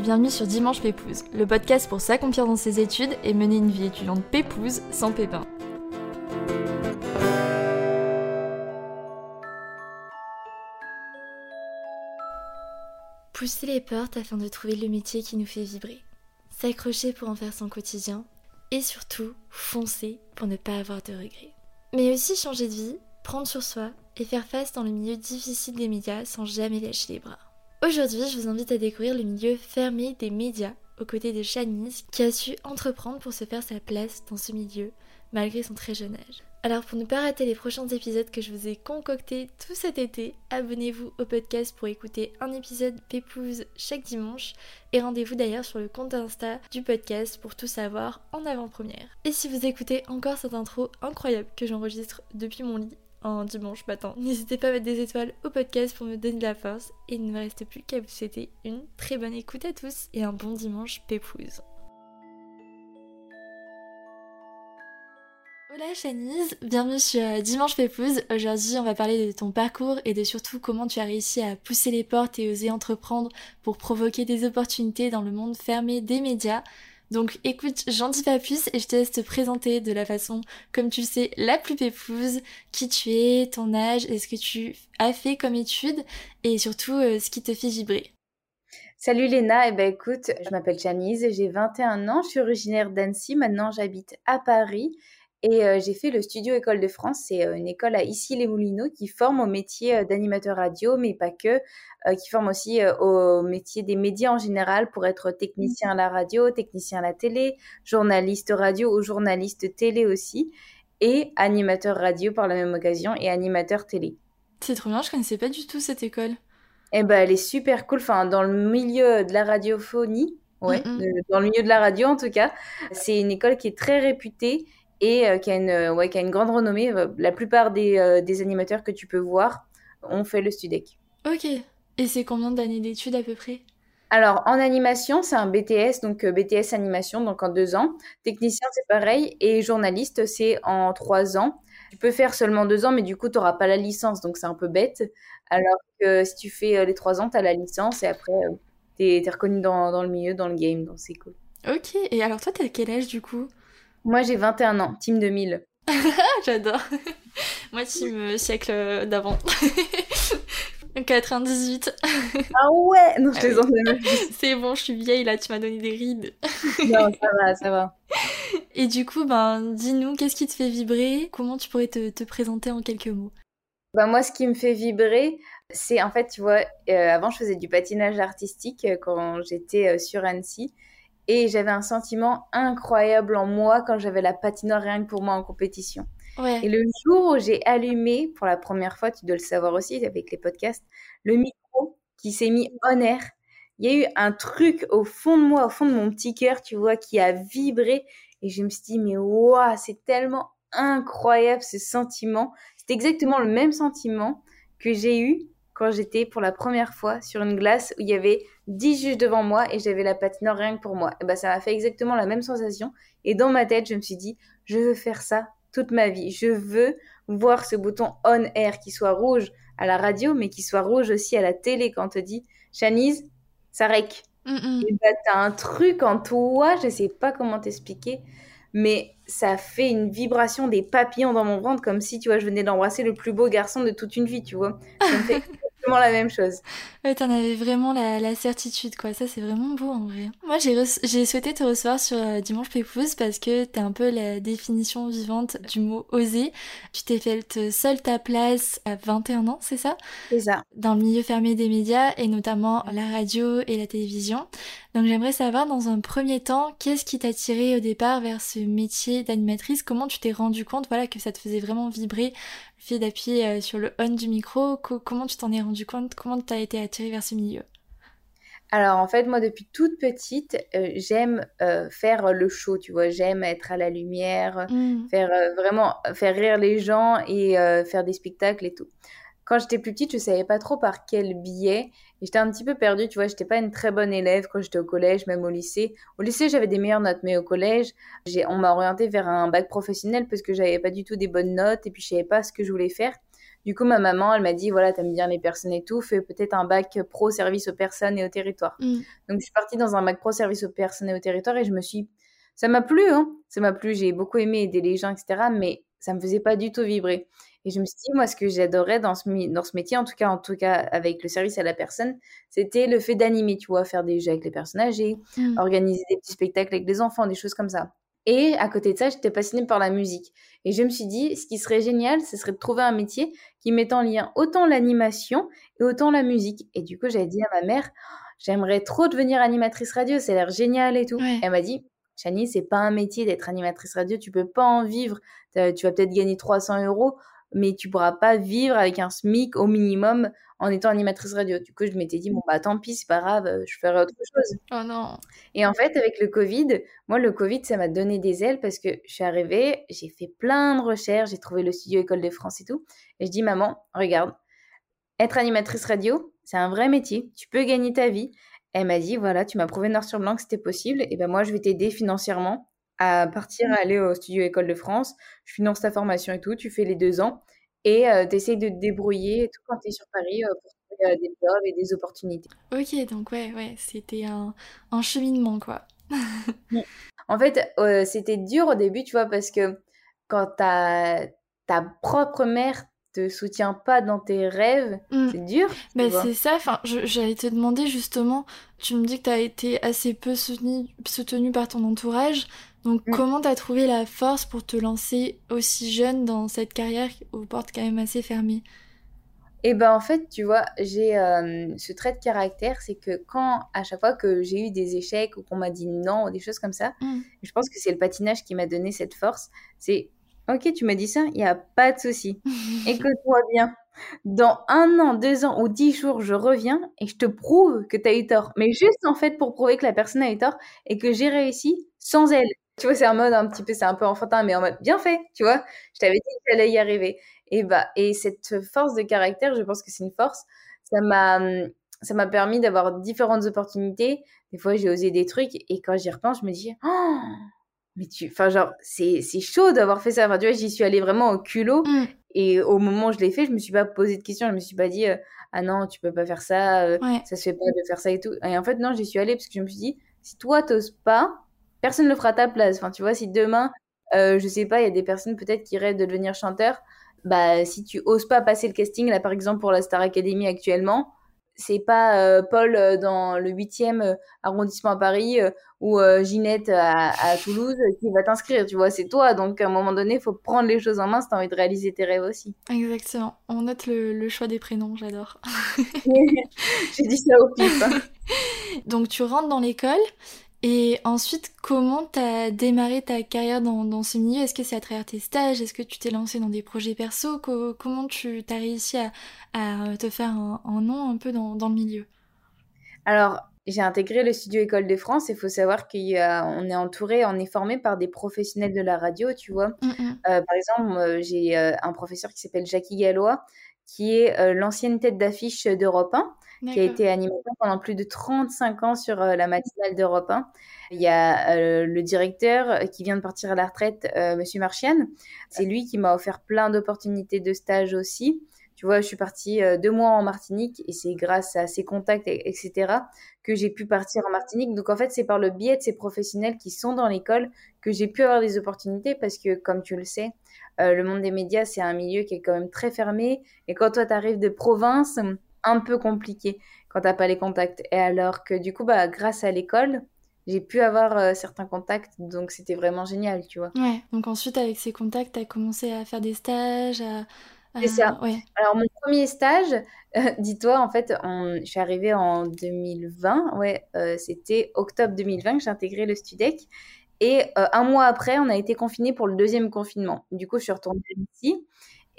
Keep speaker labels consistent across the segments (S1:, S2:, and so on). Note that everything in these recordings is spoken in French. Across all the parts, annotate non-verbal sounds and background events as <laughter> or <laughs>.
S1: et bienvenue sur Dimanche Pépouze, le podcast pour s'accomplir dans ses études et mener une vie étudiante pépouze sans pépin. Pousser les portes afin de trouver le métier qui nous fait vibrer, s'accrocher pour en faire son quotidien et surtout foncer pour ne pas avoir de regrets. Mais aussi changer de vie, prendre sur soi et faire face dans le milieu difficile des médias sans jamais lâcher les bras. Aujourd'hui, je vous invite à découvrir le milieu fermé des médias aux côtés de Shanice qui a su entreprendre pour se faire sa place dans ce milieu malgré son très jeune âge. Alors pour ne pas rater les prochains épisodes que je vous ai concoctés tout cet été, abonnez-vous au podcast pour écouter un épisode Pépouze chaque dimanche et rendez-vous d'ailleurs sur le compte Insta du podcast pour tout savoir en avant-première. Et si vous écoutez encore cette intro incroyable que j'enregistre depuis mon lit, un dimanche matin. N'hésitez pas à mettre des étoiles au podcast pour me donner de la force et il ne me reste plus qu'à vous souhaiter une très bonne écoute à tous et un bon dimanche pépouze. Hola Chanise, bienvenue sur euh, Dimanche Pépouze. Aujourd'hui on va parler de ton parcours et de surtout comment tu as réussi à pousser les portes et oser entreprendre pour provoquer des opportunités dans le monde fermé des médias. Donc écoute, j'en dis pas plus et je te laisse te présenter de la façon, comme tu le sais, la plus pépouse, qui tu es, ton âge, et ce que tu as fait comme étude et surtout euh, ce qui te fait vibrer.
S2: Salut Léna, eh ben écoute, je m'appelle Janice, j'ai 21 ans, je suis originaire d'Annecy, maintenant j'habite à Paris et euh, j'ai fait le Studio École de France, c'est euh, une école à Issy-les-Moulineaux qui forme au métier euh, d'animateur radio, mais pas que, qui forme aussi au métier des médias en général pour être technicien à la radio, technicien à la télé, journaliste radio ou journaliste télé aussi, et animateur radio par la même occasion et animateur télé.
S1: C'est trop bien, je connaissais pas du tout cette école.
S2: Eh ben, elle est super cool. Enfin, dans le milieu de la radiophonie, ouais, dans le milieu de la radio en tout cas, c'est une école qui est très réputée et euh, qui, a une, ouais, qui a une grande renommée. Euh, la plupart des, euh, des animateurs que tu peux voir ont fait le Studec.
S1: Ok. Et c'est combien d'années d'études à peu près?
S2: Alors, en animation, c'est un BTS, donc BTS animation, donc en deux ans. Technicien, c'est pareil. Et journaliste, c'est en trois ans. Tu peux faire seulement deux ans, mais du coup, tu n'auras pas la licence, donc c'est un peu bête. Alors que si tu fais les trois ans, tu as la licence et après, tu es, reconnu dans, dans, le milieu, dans le game, donc c'est cool.
S1: Ok, et alors toi, tu as quel âge du coup?
S2: Moi, j'ai 21 ans, team 2000. <laughs>
S1: J'adore. <laughs> Moi, team euh, siècle d'avant. <laughs> 98.
S2: ah ouais Non, je les
S1: C'est bon, je suis vieille là, tu m'as donné des rides.
S2: non, ça va, ça va.
S1: Et du coup, ben, dis-nous, qu'est-ce qui te fait vibrer? Comment tu pourrais te, présenter en quelques mots?
S2: Bah moi, ce qui me fait vibrer, c'est en fait, tu vois, euh, avant, je faisais du patinage artistique euh, quand j'étais sur Annecy. Et j'avais un sentiment incroyable en moi quand j'avais la patinoire rien que pour moi en compétition. Et le jour où j'ai allumé, pour la première fois, tu dois le savoir aussi avec les podcasts, le micro qui s'est mis en air, il y a eu un truc au fond de moi, au fond de mon petit cœur, tu vois, qui a vibré. Et je me suis dit, mais waouh, c'est tellement incroyable ce sentiment. C'est exactement le même sentiment que j'ai eu quand j'étais pour la première fois sur une glace où il y avait 10 juges devant moi et j'avais la patinoire rien que pour moi. Et bah, ça m'a fait exactement la même sensation. Et dans ma tête, je me suis dit, je veux faire ça toute ma vie. Je veux voir ce bouton on air qui soit rouge à la radio, mais qui soit rouge aussi à la télé quand on te dit, Chanise, ça rec. Et bah, t'as un truc en toi, je sais pas comment t'expliquer, mais ça fait une vibration des papillons dans mon ventre comme si, tu vois, je venais d'embrasser le plus beau garçon de toute une vie, tu vois. Ça me fait <laughs> la même chose.
S1: Ouais, t'en avais vraiment la, certitude, quoi. Ça, c'est vraiment beau, en vrai. Moi, j'ai souhaité te recevoir sur euh, Dimanche Pépouze parce que t'es un peu la définition vivante du mot oser. Tu t'es fait seule ta place à 21 ans, c'est ça?
S2: C'est ça.
S1: Dans le milieu fermé des médias et notamment la radio et la télévision. Donc, j'aimerais savoir, dans un premier temps, qu'est-ce qui t'a tiré au départ vers ce métier d'animatrice? Comment tu t'es rendu compte, voilà, que ça te faisait vraiment vibrer? Fait d'appuyer euh, sur le on du micro. comment tu t'en es rendu compte? Comment tu as été attirée vers ce milieu?
S2: Alors en fait, moi depuis toute petite, euh, j'aime euh, faire le show, tu vois, j'aime être à la lumière, mmh. faire vraiment faire rire les gens et faire des spectacles et tout. Quand j'étais plus petite, je savais pas trop par quel biais j'étais un petit peu perdue, tu vois, j'étais pas une très bonne élève quand j'étais au collège, même au lycée. Au lycée, j'avais des meilleures notes, mais au collège, on m'a orientée vers un bac professionnel parce que j'avais pas du tout des bonnes notes et puis je savais pas ce que je voulais faire. Du coup, ma maman, elle m'a dit, voilà, t'aimes bien les personnes et tout, fais peut-être un bac pro service aux personnes et au territoire.
S1: Mm.
S2: Donc, je suis partie dans un bac pro service aux personnes et au territoire et je me suis... Ça m'a plu, hein. Ça m'a plu, j'ai beaucoup aimé aider les gens, etc. Mais ça me faisait pas du tout vibrer. Et je me suis dit, moi, ce que j'adorais dans ce, dans ce métier, en tout cas, en tout cas, avec le service à la personne, c'était le fait d'animer, tu vois, faire des jeux avec les personnes âgées,
S1: Mm.
S2: organiser des petits spectacles avec les enfants, des choses comme ça. Et à côté de ça, j'étais passionnée par la musique. Et je me suis dit, ce qui serait génial, ce serait de trouver un métier qui mette en lien autant l'animation et autant la musique. Et du coup, j'avais dit à ma mère, j'aimerais trop devenir animatrice radio, ça a l'air génial et tout.
S1: Ouais.
S2: Elle m'a dit, Chani, c'est pas un métier d'être animatrice radio, tu peux pas en vivre. Tu vas peut-être gagner 300 euros, mais tu pourras pas vivre avec un SMIC au minimum en étant animatrice radio. Du coup, je m'étais dit, bon, bah tant pis, c'est pas grave, euh, je ferai autre chose.
S1: Oh non.
S2: Et en fait, avec le Covid, moi, le Covid, ça m'a donné des ailes parce que je suis arrivée, j'ai fait plein de recherches, j'ai trouvé le studio École de France et tout. Et je dis, maman, regarde, être animatrice radio, c'est un vrai métier, tu peux gagner ta vie. Elle m'a dit, voilà, tu m'as prouvé noir sur blanc que c'était possible, et ben moi, je vais t'aider financièrement à partir, à aller au studio École de France. Je finance ta formation et tout, tu fais les deux ans, et euh, tu essayes de te débrouiller et tout quand tu es sur Paris euh, pour trouver euh, des jobs et des opportunités.
S1: Ok, donc ouais, ouais, c'était un, un cheminement, quoi.
S2: En fait, euh, c'était dur au début, tu vois, parce que quand ta, ta propre mère te soutient pas dans tes rêves,
S1: Mm.
S2: c'est dur. vois.
S1: c'est ça, enfin, j'allais te demander justement, tu me dis que tu as été assez peu soutenu, soutenu par ton entourage, donc
S2: Mm.
S1: comment tu as trouvé la force pour te lancer aussi jeune dans cette carrière aux portes quand même assez fermées?
S2: Et ben en fait, tu vois, j'ai euh, ce trait de caractère, c'est que quand, à chaque fois que j'ai eu des échecs ou qu'on m'a dit non ou des choses comme ça,
S1: Mm.
S2: je pense que c'est le patinage qui m'a donné cette force. C'est, ok, tu m'as dit ça, il n'y a pas de souci. <laughs> Écoute-moi bien. Dans un an, deux ans ou dix jours, je reviens et je te prouve que tu as eu tort. Mais juste en fait pour prouver que la personne a eu tort et que j'ai réussi sans elle. Tu vois, c'est un mode un petit peu, c'est un peu enfantin, mais en mode bien fait, tu vois. Je t'avais dit que j'allais y arriver. Et bah, et cette force de caractère, je pense que c'est une force. Ça m'a, hum, ça m'a permis d'avoir différentes opportunités. Des fois, j'ai osé des trucs et quand j'y repense, je me dis, oh, mais tu, enfin, genre, c'est, c'est chaud d'avoir fait ça. Enfin, tu vois, j'y suis allée vraiment au culot.
S1: Mm.
S2: Et au moment où je l'ai fait, je me suis pas posé de questions. Je me suis pas dit, euh, ah non, tu peux pas faire ça, euh,
S1: Ouais.
S2: ça se fait pas de faire ça et tout. Et en fait, non, j'y suis allée parce que je me suis dit, si toi, t'oses pas, personne ne le fera à ta place. Enfin, tu vois, si demain, euh, je sais pas, il y a des personnes peut-être qui rêvent de devenir chanteur, bah, si tu oses pas passer le casting, là, par exemple, pour la Star Academy actuellement, c'est pas euh, Paul euh, dans le 8e euh, arrondissement à Paris ou Ginette à, à Toulouse qui va t'inscrire, tu vois, c'est toi. Donc, à un moment donné, il faut prendre les choses en main si t'as envie de réaliser tes rêves aussi.
S1: Exactement. On note le, le choix des prénoms, j'adore. <laughs>
S2: J'ai dit ça au pif. hein. <laughs>
S1: Donc tu rentres dans l'école et ensuite comment t'as démarré ta carrière dans, dans ce milieu? Est-ce que c'est à travers tes stages? Est-ce que tu t'es lancé dans des projets perso? Co- Comment tu t'as réussi à, à te faire un, un nom un peu dans, dans le milieu?
S2: Alors, j'ai intégré le studio École de France. Il faut savoir qu'on est entouré, on est formé par des professionnels de la radio, tu vois.
S1: Mm, mm.
S2: Euh, par exemple, euh, j'ai euh, un professeur qui s'appelle Jackie Gallois, qui est euh, l'ancienne tête d'affiche d'Europe 1, qui a été animateur pendant plus de 35 ans sur euh, la matinale d'Europe 1. Il y a euh, le directeur euh, qui vient de partir à la retraite, Monsieur Marchian. C'est lui qui m'a offert plein d'opportunités de stage aussi. Tu vois, je suis partie deux mois en Martinique et c'est grâce à ses contacts, et- etc., que j'ai pu partir en Martinique. Donc en fait, c'est par le biais de ces professionnels qui sont dans l'école que j'ai pu avoir des opportunités parce que, comme tu le sais, euh, le monde des médias, c'est un milieu qui est quand même très fermé. Et quand toi, tu arrives de province, un peu compliqué quand t'as pas les contacts. Et alors que du coup, bah, grâce à l'école, j'ai pu avoir euh, certains contacts. Donc c'était vraiment génial, tu vois.
S1: Ouais, donc ensuite avec ces contacts, t'as commencé à faire des stages, à...
S2: C'est ça.
S1: Ouais.
S2: Alors, mon premier stage, euh, <laughs> dis-toi, en fait, on- je suis arrivée en 2020. Ouais, euh, c'était octobre 2020 que j'ai intégré le Studec. Et un mois après, on a été confinés pour le deuxième confinement. Du coup, je suis retournée Annecy.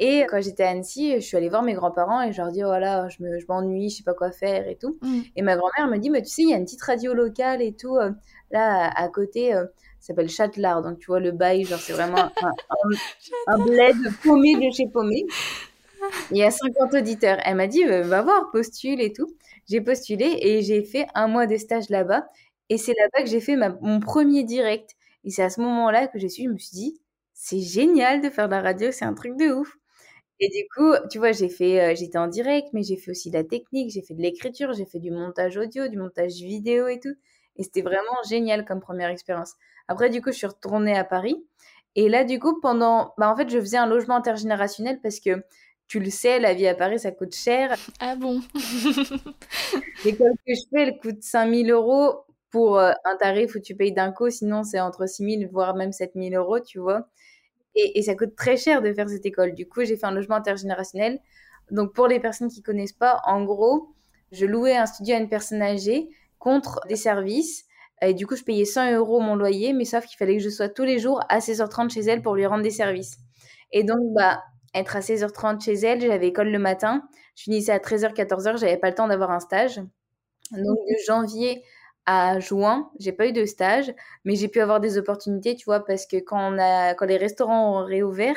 S2: Et quand j'étais à Annecy, je suis allée voir mes grands-parents et je leur dis, oh voilà, je me- je m'ennuie, je sais pas quoi faire et tout.
S1: Mm.
S2: Et ma grand-mère me dit, mais tu sais, il y a une petite radio locale et tout, euh, là, à, à côté, euh, ça s'appelle Châtelard. Donc, tu vois, le bail, genre, c'est vraiment un, un, <laughs> un bled paumé de chez paumé. Il y a 50 auditeurs. Elle m'a dit, euh, va voir, postule et tout. J'ai postulé et j'ai fait un mois de stage là-bas. Et c'est là-bas que j'ai fait ma- mon premier direct. Et c'est à ce moment-là que je suis, je me suis dit, c'est génial de faire de la radio, c'est un truc de ouf. Et du coup, tu vois, j'ai fait, j'étais en direct, mais j'ai fait aussi de la technique, j'ai fait de l'écriture, j'ai fait du montage audio, du montage vidéo et tout. Et c'était vraiment génial comme première expérience. Après, du coup, je suis retournée à Paris. Et là, du coup, pendant. Bah, en fait, je faisais un logement intergénérationnel parce que tu le sais, la vie à Paris, ça coûte cher.
S1: Ah bon? <laughs>
S2: L'école que je fais, elle coûte 5000 euros pour euh, un tarif où tu payes d'un coup, sinon c'est entre 6000 voire même 7000 euros, tu vois. Et, ça coûte très cher de faire cette école. Du coup, j'ai fait un logement intergénérationnel. Donc, pour les personnes qui connaissent pas, en gros, je louais un studio à une personne âgée contre des services. Et du coup, je payais 100 euros mon loyer, mais sauf qu'il fallait que je sois tous les jours à 16h30 chez elle pour lui rendre des services. Et donc, bah, être à 16h30 chez elle, j'avais école le matin. Je finissais à 13h, 14h, j'avais pas le temps d'avoir un stage. Donc, de janvier à juin, j'ai pas eu de stage, mais j'ai pu avoir des opportunités, tu vois, parce que quand, on a, quand les restaurants ont réouvert,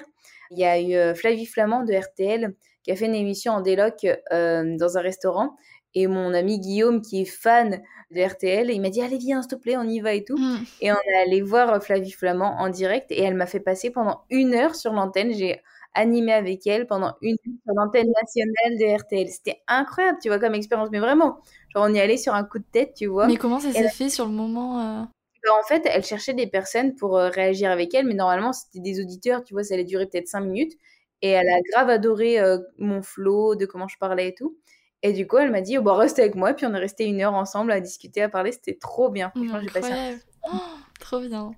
S2: il y a eu euh, Flavie Flamand de RTL qui a fait une émission en déloc euh, dans un restaurant. Et mon ami Guillaume, qui est fan de RTL, il m'a dit Allez, viens, s'il te plaît, on y va et tout. Mm. Et on est allé voir Flavie Flamand en direct et elle m'a fait passer pendant une heure sur l'antenne. J'ai animé avec elle pendant une heure sur l'antenne nationale de RTL. C'était incroyable, tu vois, comme expérience, mais vraiment. Genre, on y allait sur un coup de tête, tu vois.
S1: Mais comment ça s'est fait sur le moment euh
S2: bah, En fait, elle cherchait des personnes pour euh, réagir avec elle, mais normalement, c'était des auditeurs, tu vois, ça allait durer peut-être cinq minutes. Et elle a grave adoré euh, mon flow, de comment je parlais et tout. Et du coup, elle m'a dit, oh, bah, reste avec moi. Puis on est resté une heure ensemble à discuter, à parler. C'était trop bien.
S1: Franchement, j'ai passé oh, trop bien.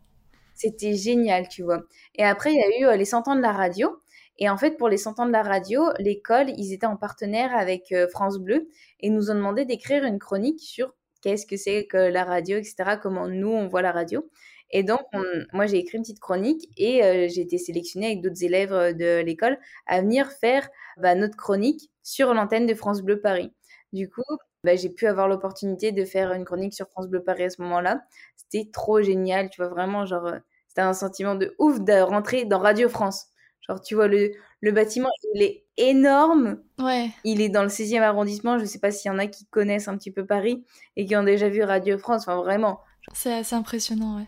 S2: C'était génial, tu vois. Et après, il y a eu euh, les 100 ans de la radio. Et en fait, pour les 100 ans de la radio, l'école, ils étaient en partenaire avec euh, France Bleu et nous ont demandé d'écrire une chronique sur qu'est-ce que c'est que la radio, etc., comment nous, on voit la radio. Et donc, moi, j'ai écrit une petite chronique et euh, j'ai été sélectionnée avec d'autres élèves de l'école à venir faire bah, notre chronique sur l'antenne de France Bleu Paris. Du coup, bah, j'ai pu avoir l'opportunité de faire une chronique sur France Bleu Paris à ce moment-là. C'était trop génial, tu vois, vraiment, genre, euh, c'était un sentiment de ouf de rentrer dans Radio France. Genre, tu vois, le, le bâtiment, il est énorme.
S1: Ouais.
S2: Il est dans le 16e arrondissement. Je ne sais pas s'il y en a qui connaissent un petit peu Paris et qui ont déjà vu Radio France. Enfin, vraiment.
S1: C'est assez impressionnant, ouais.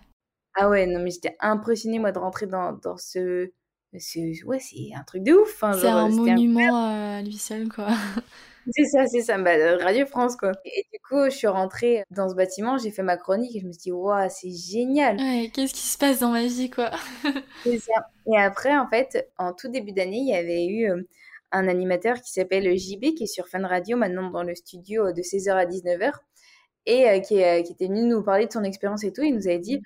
S2: Ah ouais, non, mais j'étais impressionnée, moi, de rentrer dans, dans ce, c'est ouais, c'est un truc de ouf. Hein,
S1: c'est un monument à lui seul, quoi. <laughs>
S2: C'est ça, c'est ça, bah, Radio France, quoi. Et du coup, je suis rentrée dans ce bâtiment, j'ai fait ma chronique et je me suis dit, waouh, c'est génial.
S1: Ouais, qu'est-ce qui se passe dans ma vie, quoi? <laughs>
S2: c'est ça. Et après, en fait, en tout début d'année, il y avait eu euh, un animateur qui s'appelle JB, qui est sur Fun Radio, maintenant dans le studio de 16h à 19h, et euh, qui, euh, qui était venu nous parler de son expérience et tout. Il nous avait dit,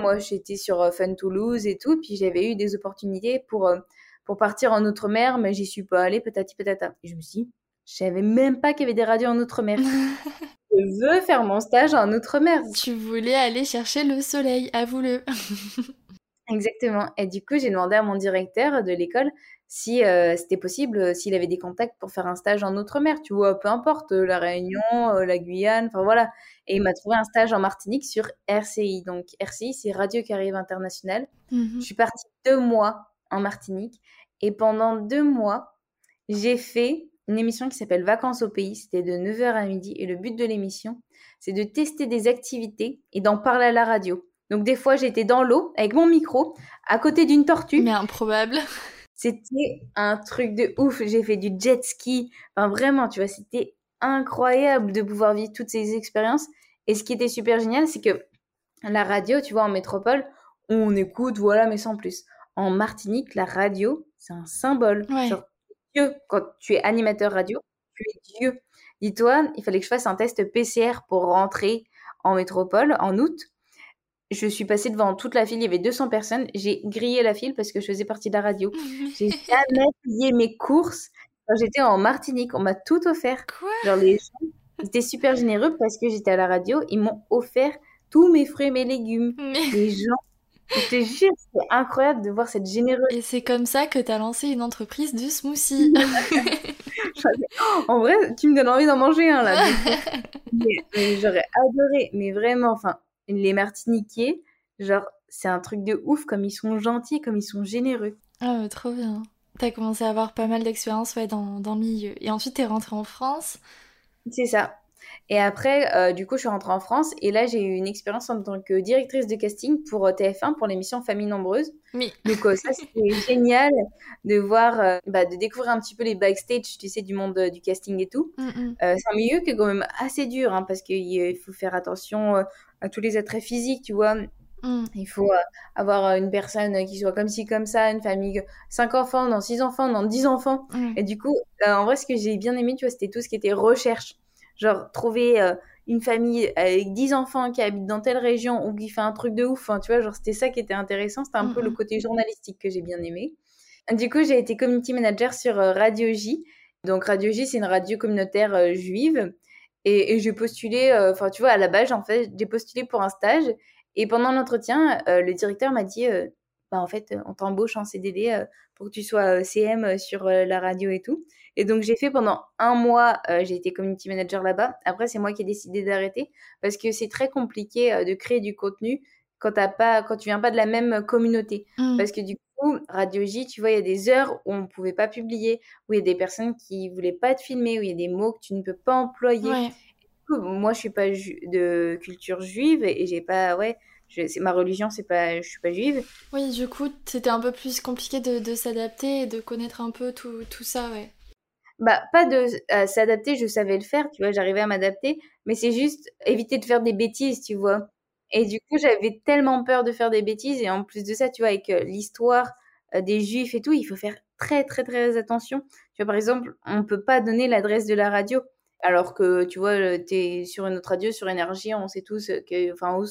S2: moi, j'étais sur euh, Fun Toulouse et tout, puis j'avais eu des opportunités pour, euh, pour partir en Outre-mer, mais j'y suis pas allée, patati patata. Et je me suis dit, je savais même pas qu'il y avait des radios en Outre-mer. <laughs> je veux faire mon stage en Outre-mer.
S1: Tu voulais aller chercher le soleil, avoue-le. <laughs>
S2: Exactement. Et du coup, j'ai demandé à mon directeur de l'école si euh, c'était possible, euh, s'il avait des contacts pour faire un stage en Outre-mer, tu vois, peu importe, euh, la Réunion, la Guyane, enfin voilà. Et il m'a trouvé un stage en Martinique sur RCI. Donc RCI, c'est Radio Caraïbes International. Mmh je suis partie deux mois en Martinique. Et pendant deux mois, j'ai fait une émission qui s'appelle Vacances au pays. C'était de 9h à midi. Et le but de l'émission, c'est de tester des activités et d'en parler à la radio. Donc des fois, j'étais dans l'eau avec mon micro, à côté d'une tortue.
S1: Mais improbable.
S2: C'était un truc de ouf. J'ai fait du jet ski. Enfin, vraiment, tu vois, c'était incroyable de pouvoir vivre toutes ces expériences. Et ce qui était super génial, c'est que la radio, tu vois, en métropole, on écoute, voilà, mais sans plus. En Martinique, la radio, c'est un symbole. Dieu, quand tu es animateur radio, tu es Dieu. Dis-toi, il fallait que je fasse un test PCR pour rentrer en métropole en août je suis passée devant toute la file, il y avait 200 personnes. J'ai grillé la file parce que je faisais partie de la radio. <laughs> J'ai jamais payé mes courses quand j'étais en Martinique. On m'a tout offert.
S1: Quoi?
S2: Genre les gens étaient super généreux parce que j'étais à la radio. Ils m'ont offert tous mes fruits et mes légumes. Les gens, je te jure, c'est incroyable de voir cette générosité.
S1: Et c'est comme ça que tu as lancé une entreprise de smoothie. <laughs> <laughs>
S2: en vrai, tu me donnes envie d'en manger un là. <laughs> J'aurais adoré, mais vraiment, enfin, les Martiniquais, genre, c'est un truc de ouf, comme ils sont gentils, comme ils sont généreux.
S1: Ah, trop bien. T'as commencé à avoir pas mal d'expérience ouais, dans, dans le milieu. Et ensuite, t'es rentrée en France
S2: C'est ça. Et après, euh, du coup, je suis rentrée en France et là, j'ai eu une expérience en tant que directrice de casting pour euh, TF1 pour l'émission Famille Nombreuse.
S1: Oui. <laughs>
S2: Donc, ça, c'était <laughs> génial de voir, bah, de découvrir un petit peu les backstage, tu sais, du monde du casting et tout.
S1: Mm, mm.
S2: c'est un milieu qui est quand même assez dur hein, parce qu'il faut faire attention à tous les attraits physiques, tu vois.
S1: Mm.
S2: Il faut euh, avoir euh, une personne qui soit comme ci, comme ça, une famille, 5 enfants, dans 6 enfants, dans 10 enfants.
S1: Mm.
S2: Et du coup, euh, en vrai, ce que j'ai bien aimé, tu vois, c'était tout ce qui était recherche. Genre, trouver une famille avec 10 enfants qui habite dans telle région ou qui fait un truc de ouf. Hein, tu vois, genre, c'était ça qui était intéressant. C'était un peu le côté journalistique que j'ai bien aimé. Du coup, j'ai été community manager sur Radio J. Donc, Radio J, c'est une radio communautaire juive. Et, et j'ai postulé, enfin, tu vois, à la base, en fait, j'ai postulé pour un stage. Et pendant l'entretien, euh, le directeur m'a dit euh, bah, en fait, on t'embauche en CDD euh, pour que tu sois CM sur la radio et tout. Et donc, j'ai fait pendant un mois, j'ai été community manager là-bas. Après, c'est moi qui ai décidé d'arrêter parce que c'est très compliqué de créer du contenu quand, as pas, quand tu viens pas de la même communauté.
S1: Mm.
S2: Parce que du coup, Radio J, tu vois, il y a des heures où on ne pouvait pas publier, où il y a des personnes qui voulaient pas te filmer, où il y a des mots que tu ne peux pas employer.
S1: Ouais.
S2: Moi, je suis pas de culture juive et j'ai pas, ouais, c'est ma religion, c'est pas, je suis pas juive.
S1: Oui, du coup, c'était un peu plus compliqué de, de s'adapter et de connaître un peu tout, tout ça, ouais.
S2: Bah, pas de s'adapter, je savais le faire, tu vois, j'arrivais à m'adapter, mais c'est juste éviter de faire des bêtises, tu vois. Et du coup, j'avais tellement peur de faire des bêtises, et en plus de ça, tu vois, avec euh, l'histoire euh, des juifs et tout, il faut faire très, très, très attention. Tu vois, par exemple, on peut pas donner l'adresse de la radio. Alors que, tu vois, tu es sur une autre radio, sur Énergie, on sait tous que, enfin,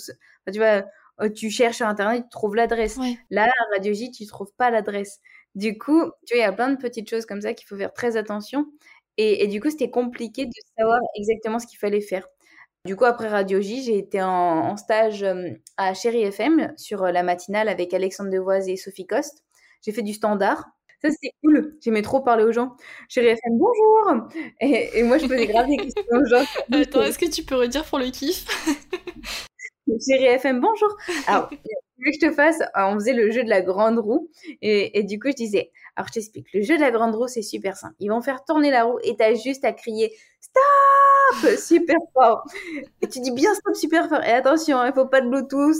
S2: tu vois, euh, tu cherches sur Internet, tu trouves l'adresse. Là, Radio J, tu trouves pas l'adresse. Du coup, tu vois, il y a plein de petites choses comme ça qu'il faut faire très attention. Et, du coup, c'était compliqué de savoir exactement ce qu'il fallait faire. Du coup, après Radio J, j'ai été en, stage euh, à Chéri FM sur euh, la matinale avec Alexandre Devoise et Sophie Coste. J'ai fait du standard. Ça, c'était cool. J'aimais trop parler aux gens. Chérie FM, bonjour et, moi, je faisais grave des questions aux gens. <laughs>
S1: Attends, est-ce que tu peux redire pour le kiff? <laughs>
S2: Chérie FM, bonjour Alors, que je te fasse, on faisait le jeu de la grande roue. Et, du coup, je disais, alors je t'explique, le jeu de la grande roue, c'est super simple. Ils vont faire tourner la roue et t'as juste à crier Stop Super fort Et tu dis bien stop super fort. Et attention, il faut pas de Bluetooth,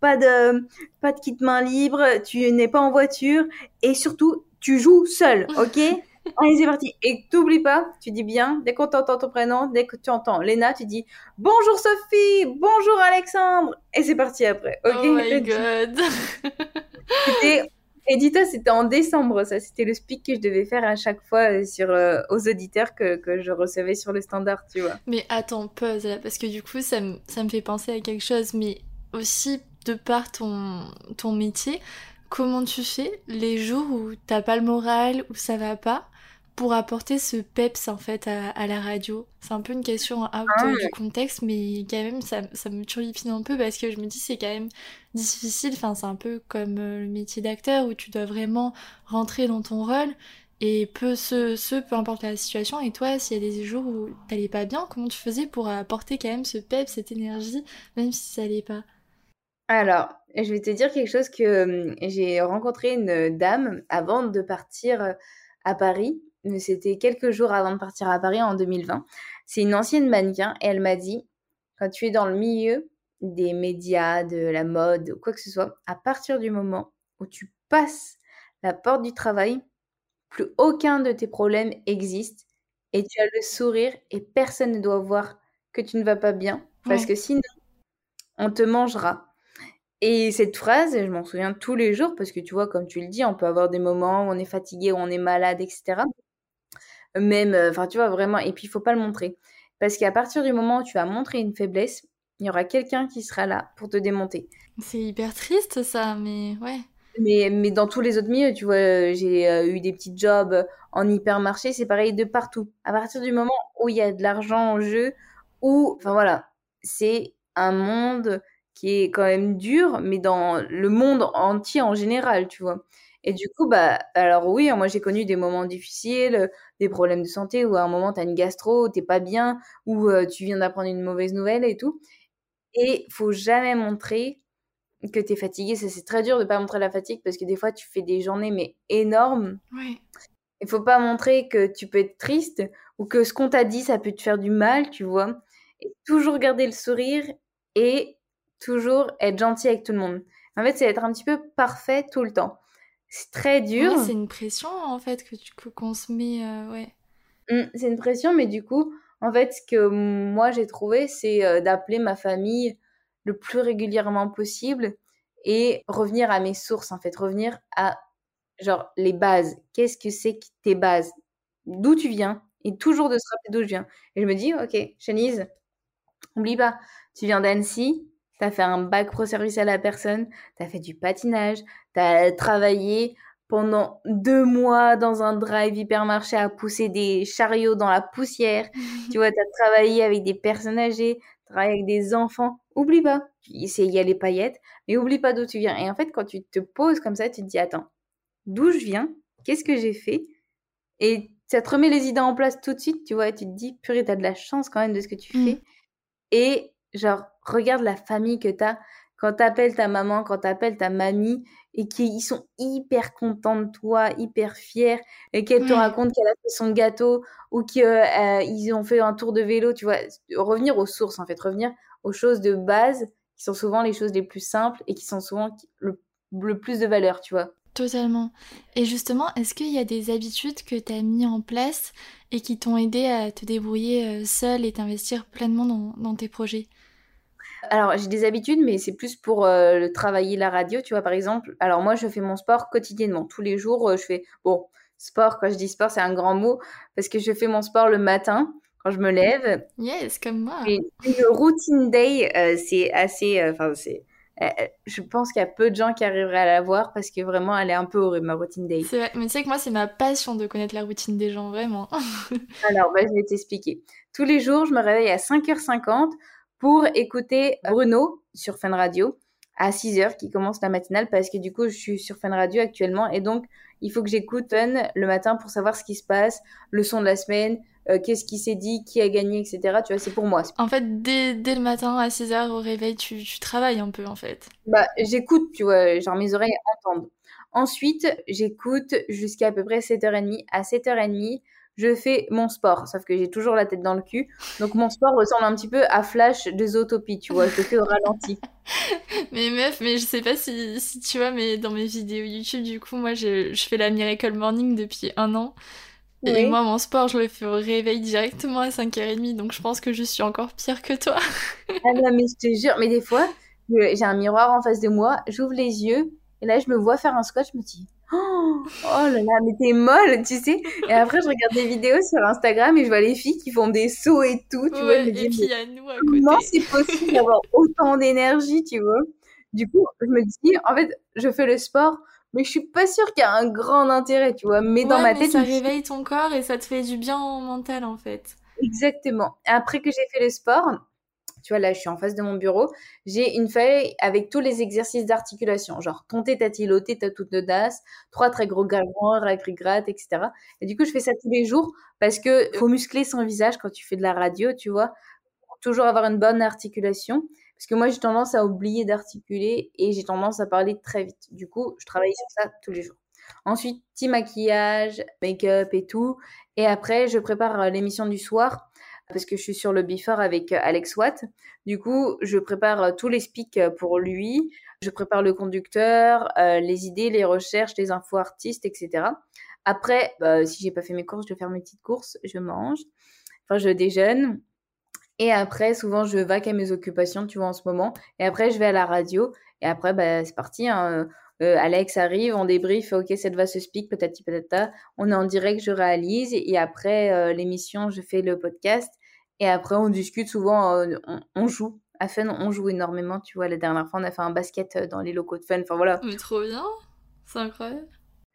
S2: pas de, pas de kit main libre, tu n'es pas en voiture. Et surtout, tu joues seul, <laughs> ok? Allez, c'est parti. Et t'oublies pas, tu dis bien, dès qu'on t'entend ton prénom, dès que tu entends Léna, tu dis bonjour Sophie, bonjour Alexandre. Et c'est parti après, ok?
S1: Oh my god <laughs>
S2: Et dis-toi, c'était en décembre, ça. C'était le speak que je devais faire à chaque fois euh, sur, euh, aux auditeurs que, que, je recevais sur le standard, tu vois.
S1: Mais attends, pause là, parce que du coup, ça me, ça me fait penser à quelque chose, mais aussi de par ton, ton métier, comment tu fais les jours où t'as pas le moral, où ça va pas, pour apporter ce peps en fait à, la radio? C'est un peu une question out ah du contexte, mais quand même ça, ça, me turlupine un peu parce que je me dis c'est quand même difficile. Enfin, c'est un peu comme euh, le métier d'acteur où tu dois vraiment rentrer dans ton rôle. Et peu, ce, ce, peu importe la situation, et toi, s'il y a des jours où t'allais pas bien, comment tu faisais pour apporter quand même ce peps, cette énergie, même si ça allait pas?
S2: Alors, je vais te dire quelque chose que j'ai rencontré une dame avant de partir à Paris. C'était quelques jours avant de partir à Paris en 2020. C'est une ancienne mannequin et elle m'a dit quand tu es dans le milieu des médias, de la mode, quoi que ce soit, à partir du moment où tu passes la porte du travail, plus aucun de tes problèmes existe et tu as le sourire et personne ne doit voir que tu ne vas pas bien parce que sinon on te mangera. Et cette phrase, je m'en souviens tous les jours parce que tu vois, comme tu le dis, on peut avoir des moments où on est fatigué, où on est malade, etc. Même, euh, enfin, tu vois, vraiment, et puis il faut pas le montrer. Parce qu'à partir du moment où tu vas montrer une faiblesse, il y aura quelqu'un qui sera là pour te démonter.
S1: C'est hyper triste ça, mais ouais.
S2: Mais, mais dans tous les autres milieux, tu vois, j'ai euh, eu des petits jobs en hypermarché, c'est pareil de partout. À partir du moment où il y a de l'argent en jeu, ou, enfin voilà, c'est un monde qui est quand même dur, mais dans le monde entier en général, tu vois. Et du coup, bah, alors oui, moi j'ai connu des moments difficiles, des problèmes de santé, où à un moment tu as une gastro, t'es pas bien, ou euh, tu viens d'apprendre une mauvaise nouvelle et tout. Et faut jamais montrer que tu es fatigué. C'est très dur de pas montrer la fatigue parce que des fois tu fais des journées mais énormes.
S1: Oui.
S2: Il faut pas montrer que tu peux être triste ou que ce qu'on t'a dit ça peut te faire du mal, tu vois. et toujours garder le sourire et toujours être gentil avec tout le monde. En fait, c'est être un petit peu parfait tout le temps. C'est très dur.
S1: c'est une pression en fait que tu qu'on se met, euh, ouais.
S2: Mmh, c'est une pression, mais du coup, en fait, ce que moi j'ai trouvé, c'est euh, d'appeler ma famille le plus régulièrement possible et revenir à mes sources, en fait, revenir à genre les bases. Qu'est-ce que c'est tes bases? D'où tu viens? Et toujours de se rappeler d'où je viens. Et je me dis, ok, Chenise, oublie pas, tu viens d'Annecy, tu as fait un bac pro service à la personne, tu as fait du patinage, tu as travaillé pendant deux mois dans un drive hypermarché à pousser des chariots dans la poussière. tu vois, tu as travaillé avec des personnes âgées, travaillé avec des enfants. Oublie pas, il y a les paillettes, mais oublie pas d'où tu viens. Et en fait, quand tu te poses comme ça, tu te dis, attends, d'où je viens? Qu'est-ce que j'ai fait? Et ça te remet les idées en place tout de suite, tu vois, tu te dis, purée, t'as de la chance quand même de ce que tu mmh. fais. Et genre, regarde la famille que t'as. Quand t'appelles ta maman, quand t'appelles ta mamie, et qu'ils sont hyper contents de toi, hyper fiers, et qu'elle te raconte qu'elle a fait son gâteau, ou qu'ils euh, ont fait un tour de vélo, tu vois. Revenir aux sources, en fait, revenir aux choses de base, qui sont souvent les choses les plus simples, et qui sont souvent le, le plus de valeur, tu vois.
S1: Totalement. Et justement, est-ce qu'il y a des habitudes que tu as mis en place et qui t'ont aidé à te débrouiller euh, seule et t'investir pleinement dans, tes projets?
S2: Alors, j'ai des habitudes, mais c'est plus pour euh, le travailler la radio, tu vois, par exemple. Alors, moi, je fais mon sport quotidiennement. Tous les jours, euh, je fais... Bon, sport, quand je dis sport, c'est un grand mot, parce que je fais mon sport le matin, quand je me lève.
S1: Yes, comme moi.
S2: Et le routine day, c'est assez... Enfin, c'est euh, euh, je pense qu'il y a peu de gens qui arriveraient à la voir parce que vraiment elle est un peu horrible ma routine day.
S1: Vrai, mais tu sais que moi c'est ma passion de connaître la routine des gens, vraiment. <laughs>
S2: Alors bah, je vais t'expliquer. Tous les jours je me réveille à 5h50 pour écouter Bruno sur Fun Radio à 6h qui commence la matinale parce que du coup je suis sur Fun Radio actuellement et donc il faut que j'écoute Fun le matin pour savoir ce qui se passe, le son de la semaine, euh, qu'est-ce qui s'est dit, qui a gagné, etc. Tu vois, c'est pour moi.
S1: En fait, dès, dès le matin à 6h au réveil, tu, tu, travailles un peu en fait.
S2: Bah, j'écoute, tu vois, genre mes oreilles entendent. Ensuite, j'écoute jusqu'à à peu près 7h30. À 7h30, je fais mon sport, sauf que j'ai toujours la tête dans le cul. Donc mon sport ressemble un petit peu à Flash de Zootopie, tu vois, je le fais au ralenti. <laughs>
S1: mais meuf, mais je sais pas si, si, tu vois, mais dans mes vidéos YouTube, du coup, moi je, je fais la Miracle Morning depuis un an. Et moi, mon sport, je le fais au réveil directement à 5h30, donc je pense que je suis encore pire que toi.
S2: ah non, mais je te jure, mais des fois, j'ai un miroir en face de moi, j'ouvre les yeux, et là, je me vois faire un squat, je me dis, oh, oh là là, mais t'es molle, tu sais. Et après, je regarde des vidéos sur Instagram et je vois les filles qui font des sauts et tout, tu vois.
S1: et puis nous à côté.
S2: Comment c'est possible d'avoir autant d'énergie, tu vois Du coup, je me dis, en fait, je fais le sport mais je suis pas sûre qu'il y a un grand intérêt, tu vois. Mais dans ma tête,
S1: ça réveille ton corps et ça te fait du bien mental en fait.
S2: Exactement. Après que j'ai fait le sport, tu vois, là, je suis en face de mon bureau, j'ai une feuille avec tous les exercices d'articulation, genre compter ta tiloté, ta toute d'audace, trois très gros gargants, gratte, etc. Et du coup, je fais ça tous les jours parce que faut muscler son visage quand tu fais de la radio, tu vois, pour toujours avoir une bonne articulation. Parce que moi, j'ai tendance à oublier d'articuler et j'ai tendance à parler très vite. Du coup, je travaille sur ça tous les jours. Ensuite, petit maquillage, make-up et tout. Et après, je prépare euh, l'émission du soir parce que je suis sur le before avec euh, Alex Watt. Du coup, je prépare euh, tous les speaks pour lui. Je prépare le conducteur, les idées, les recherches, les infos artistes, etc. Après, bah, si j'ai pas fait mes courses, je vais faire mes petites courses, je mange, enfin je déjeune. Et après, souvent, je vaque à mes occupations, tu vois, en ce moment. Et après, je vais à la radio. Et après, bah, c'est parti. Hein. Euh, Alex arrive, on débrief, ok, cette va se speak, peut-être, peut-être. On est en direct, je réalise. Et après euh, l'émission, je fais le podcast. Et après, on discute souvent, euh, on, joue. À Fun, on joue énormément, tu vois. La dernière fois, on a fait un basket dans les locaux de Fun. Enfin, voilà.
S1: Mais trop bien. C'est incroyable.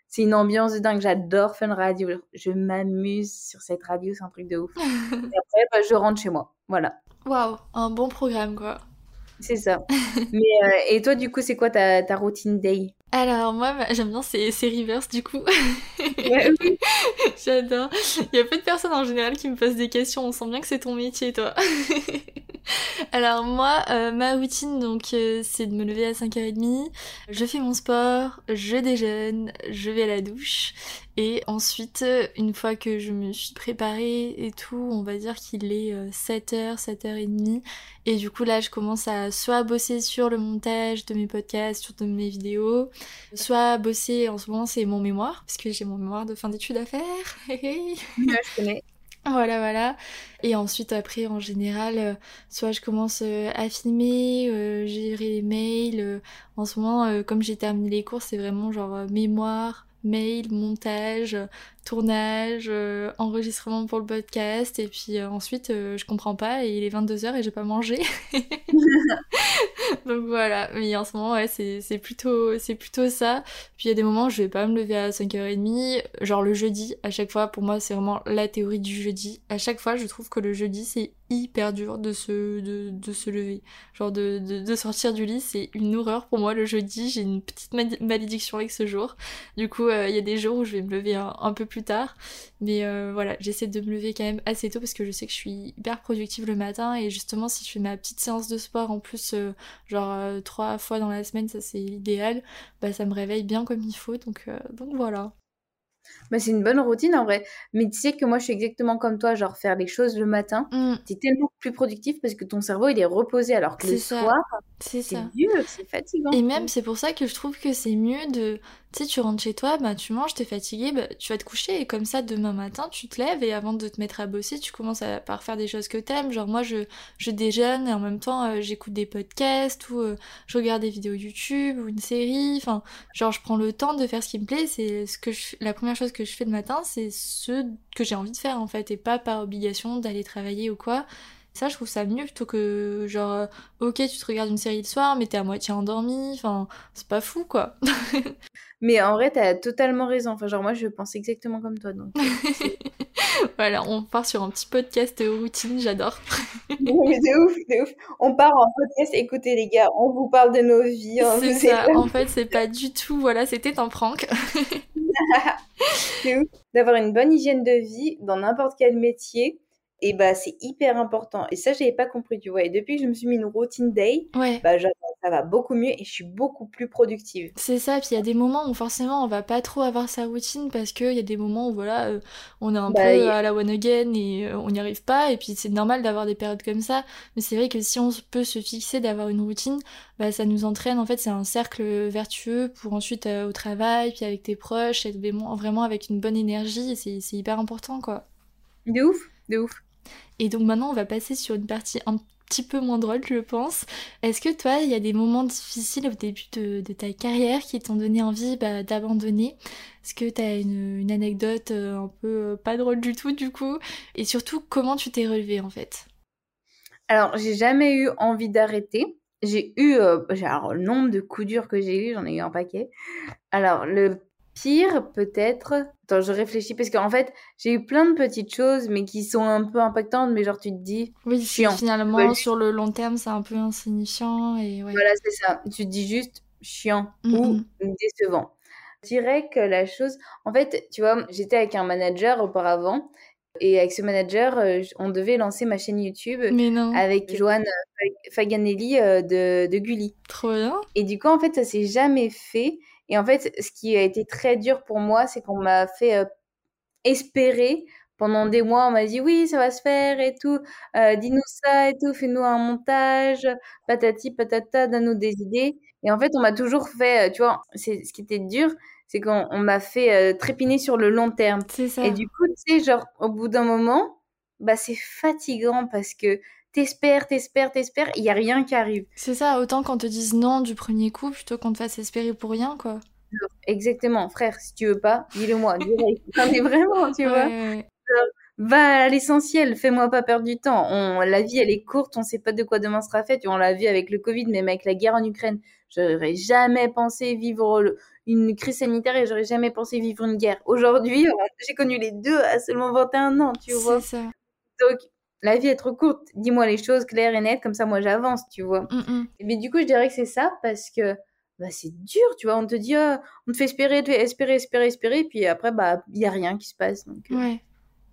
S2: C'est une ambiance de dingue. J'adore Fun Radio. Je m'amuse sur cette radio, c'est un truc de ouf. <laughs> et après, bah, je rentre chez moi. Voilà.
S1: Waouh, un bon programme, quoi.
S2: C'est ça. Mais, euh, et toi, du coup, c'est quoi ta, ta routine day?
S1: Alors, moi, bah, j'aime bien ces, ces reverse, du coup. <laughs> J'adore. Il y a peu de personnes en général qui me posent des questions. On sent bien que c'est ton métier, toi. <laughs> <laughs> Alors moi, euh, ma routine, donc, euh, c'est de me lever à 5h30, je fais mon sport, je déjeune, je vais à la douche, et ensuite, une fois que je me suis préparée et tout, on va dire qu'il est 7h, 7h30, et du coup là, je commence à soit bosser sur le montage de mes podcasts, sur de mes vidéos, soit bosser, en ce moment c'est mon mémoire, parce que j'ai mon mémoire de fin d'études à faire. <laughs> Voilà, voilà. Et ensuite, après, en général, euh, soit je commence euh, à filmer, euh, gérer les mails. en ce moment, comme j'ai terminé les cours, c'est vraiment genre mémoire, mail, montage, tournage, enregistrement pour le podcast. Et puis ensuite, je comprends pas et il est 22h et j'ai pas mangé. <laughs> Donc voilà, mais en ce moment, ouais, c'est plutôt, plutôt ça. Puis il y a des moments où je vais pas me lever à 5h30, genre le jeudi, à chaque fois, pour moi, c'est vraiment la théorie du jeudi. À chaque fois, je trouve que le jeudi, c'est hyper dur de se, de, de se lever. Genre de, de, de sortir du lit, c'est une horreur pour moi le jeudi. J'ai une petite malédiction avec ce jour. Du coup, euh, il y a des jours où je vais me lever un, peu plus tard. Mais euh, voilà, j'essaie de me lever quand même assez tôt parce que je sais que je suis hyper productive le matin. Et justement, si je fais ma petite séance de sport en plus, euh, genre trois fois dans la semaine, ça c'est idéal, bah ça me réveille bien comme il faut. Donc, donc voilà.
S2: Bah, c'est une bonne routine en vrai. Mais tu sais que moi, je suis exactement comme toi, genre faire les choses le matin, mmh. tu es tellement plus productif parce que ton cerveau, il est reposé alors que le soir, c'est dur, c'est fatigant.
S1: Et même, c'est pour ça que je trouve que c'est mieux de tu sais, tu rentres chez toi, bah, tu manges, t'es fatigué, bah, tu vas te coucher et comme ça, demain matin, tu te lèves et avant de te mettre à bosser, tu commences à, par faire des choses que t'aimes. Genre, moi, je, je déjeune et en même temps, euh, j'écoute des podcasts ou euh, je regarde des vidéos YouTube ou une série. Enfin, genre, je prends le temps de faire ce qui me plaît. C'est ce que je, la première chose que je fais le matin, c'est ce que j'ai envie de faire en fait et pas par obligation d'aller travailler ou quoi. Ça, je trouve ça mieux plutôt que genre, euh, ok, tu te regardes une série le soir, mais t'es à moitié endormi. Enfin, c'est pas fou, quoi. <laughs>
S2: mais en vrai, t'as totalement raison. Enfin, genre, moi, je pense exactement comme toi. Donc, euh, <laughs>
S1: voilà, on part sur un petit podcast routine, j'adore. <laughs>
S2: c'est ouf, c'est ouf. On part en podcast, écoutez les gars, on vous parle de nos vies.
S1: Hein, c'est ça, en fait, c'est pas du tout, voilà, c'était un prank. <laughs>
S2: c'est ouf d'avoir une bonne hygiène de vie dans n'importe quel métier et bah c'est hyper important. Et ça, j'avais pas compris, tu vois. Et depuis que je me suis mis une routine day,
S1: ouais.
S2: bah ça va beaucoup mieux et je suis beaucoup plus productive.
S1: C'est ça, puis il y a des moments où forcément on va pas trop avoir sa routine parce qu'il y a des moments où voilà, euh, on est un bah, peu à la one again et euh, on n'y arrive pas. Et puis c'est normal d'avoir des périodes comme ça. Mais c'est vrai que si on peut se fixer d'avoir une routine, bah ça nous entraîne. En fait, c'est un cercle vertueux pour ensuite euh, au travail, puis avec tes proches, être vraiment avec une bonne énergie. C'est hyper important quoi.
S2: De ouf, de ouf.
S1: Et donc maintenant, on va passer sur une partie un petit peu moins drôle, je pense. Est-ce que toi, il y a des moments difficiles au début de, ta carrière qui t'ont donné envie bah, d'abandonner? Est-ce que tu une, anecdote euh, un peu euh, pas drôle du tout, du coup? Et surtout, comment tu t'es relevé en fait?
S2: Alors, j'ai jamais eu envie d'arrêter. J'ai eu, euh, alors, le nombre de coups durs que j'ai eu, j'en ai eu un paquet. Alors, le pire, peut-être. Attends, je réfléchis parce qu'en fait, j'ai eu plein de petites choses, mais qui sont un peu impactantes, mais genre tu te dis.
S1: Oui, chiant. finalement, sur le long terme, c'est un peu insignifiant. Et
S2: Voilà, c'est ça. Tu te dis juste chiant ou décevant. Je dirais que la chose. En fait, tu vois, j'étais avec un manager auparavant. Et avec ce manager, euh, on devait lancer ma chaîne YouTube avec Joanne Faganelli euh, de, de Gulli.
S1: Trop bien.
S2: Et du coup, en fait, ça s'est jamais fait. Et en fait, ce qui a été très dur pour moi, c'est qu'on m'a fait euh, espérer pendant des mois. On m'a dit oui, ça va se faire et tout. Euh, dis-nous ça et tout. Fais-nous un montage. Patati patata, donne-nous des idées. Et en fait, on m'a toujours fait, euh, tu vois, c'est ce qui était dur, c'est qu'on m'a fait trépiner sur le long terme.
S1: C'est ça.
S2: Et du coup, tu sais, genre, au bout d'un moment, bah, c'est fatigant parce que t'espères, t'espères, t'espères, il y a rien qui arrive.
S1: C'est ça, autant qu'on te dise non du premier coup plutôt qu'on te fasse espérer pour rien, quoi.
S2: Exactement, frère, si tu veux pas, dis-le moi, direct. <laughs> mais vraiment, tu vois. va à l'essentiel, fais-moi pas perdre du temps. On, la vie, elle est courte, on sait pas de quoi demain sera fait. On l'a vu avec le Covid, même avec la guerre en Ukraine. J'aurais jamais pensé vivre une crise sanitaire et j'aurais jamais pensé vivre une guerre. Aujourd'hui, j'ai connu les deux à seulement 21 ans, tu vois.
S1: Ça.
S2: Donc, la vie est trop courte. Dis-moi les choses claires et nettes, comme ça, moi, j'avance, tu vois.
S1: Mm, mm.
S2: Mais du coup, je dirais que c'est ça parce que bah, c'est dur, tu vois. On te dit, ah, on te fait espérer, espérer, espérer, espérer, puis après, bah, il n'y a rien qui se passe. Donc,
S1: euh. Ouais.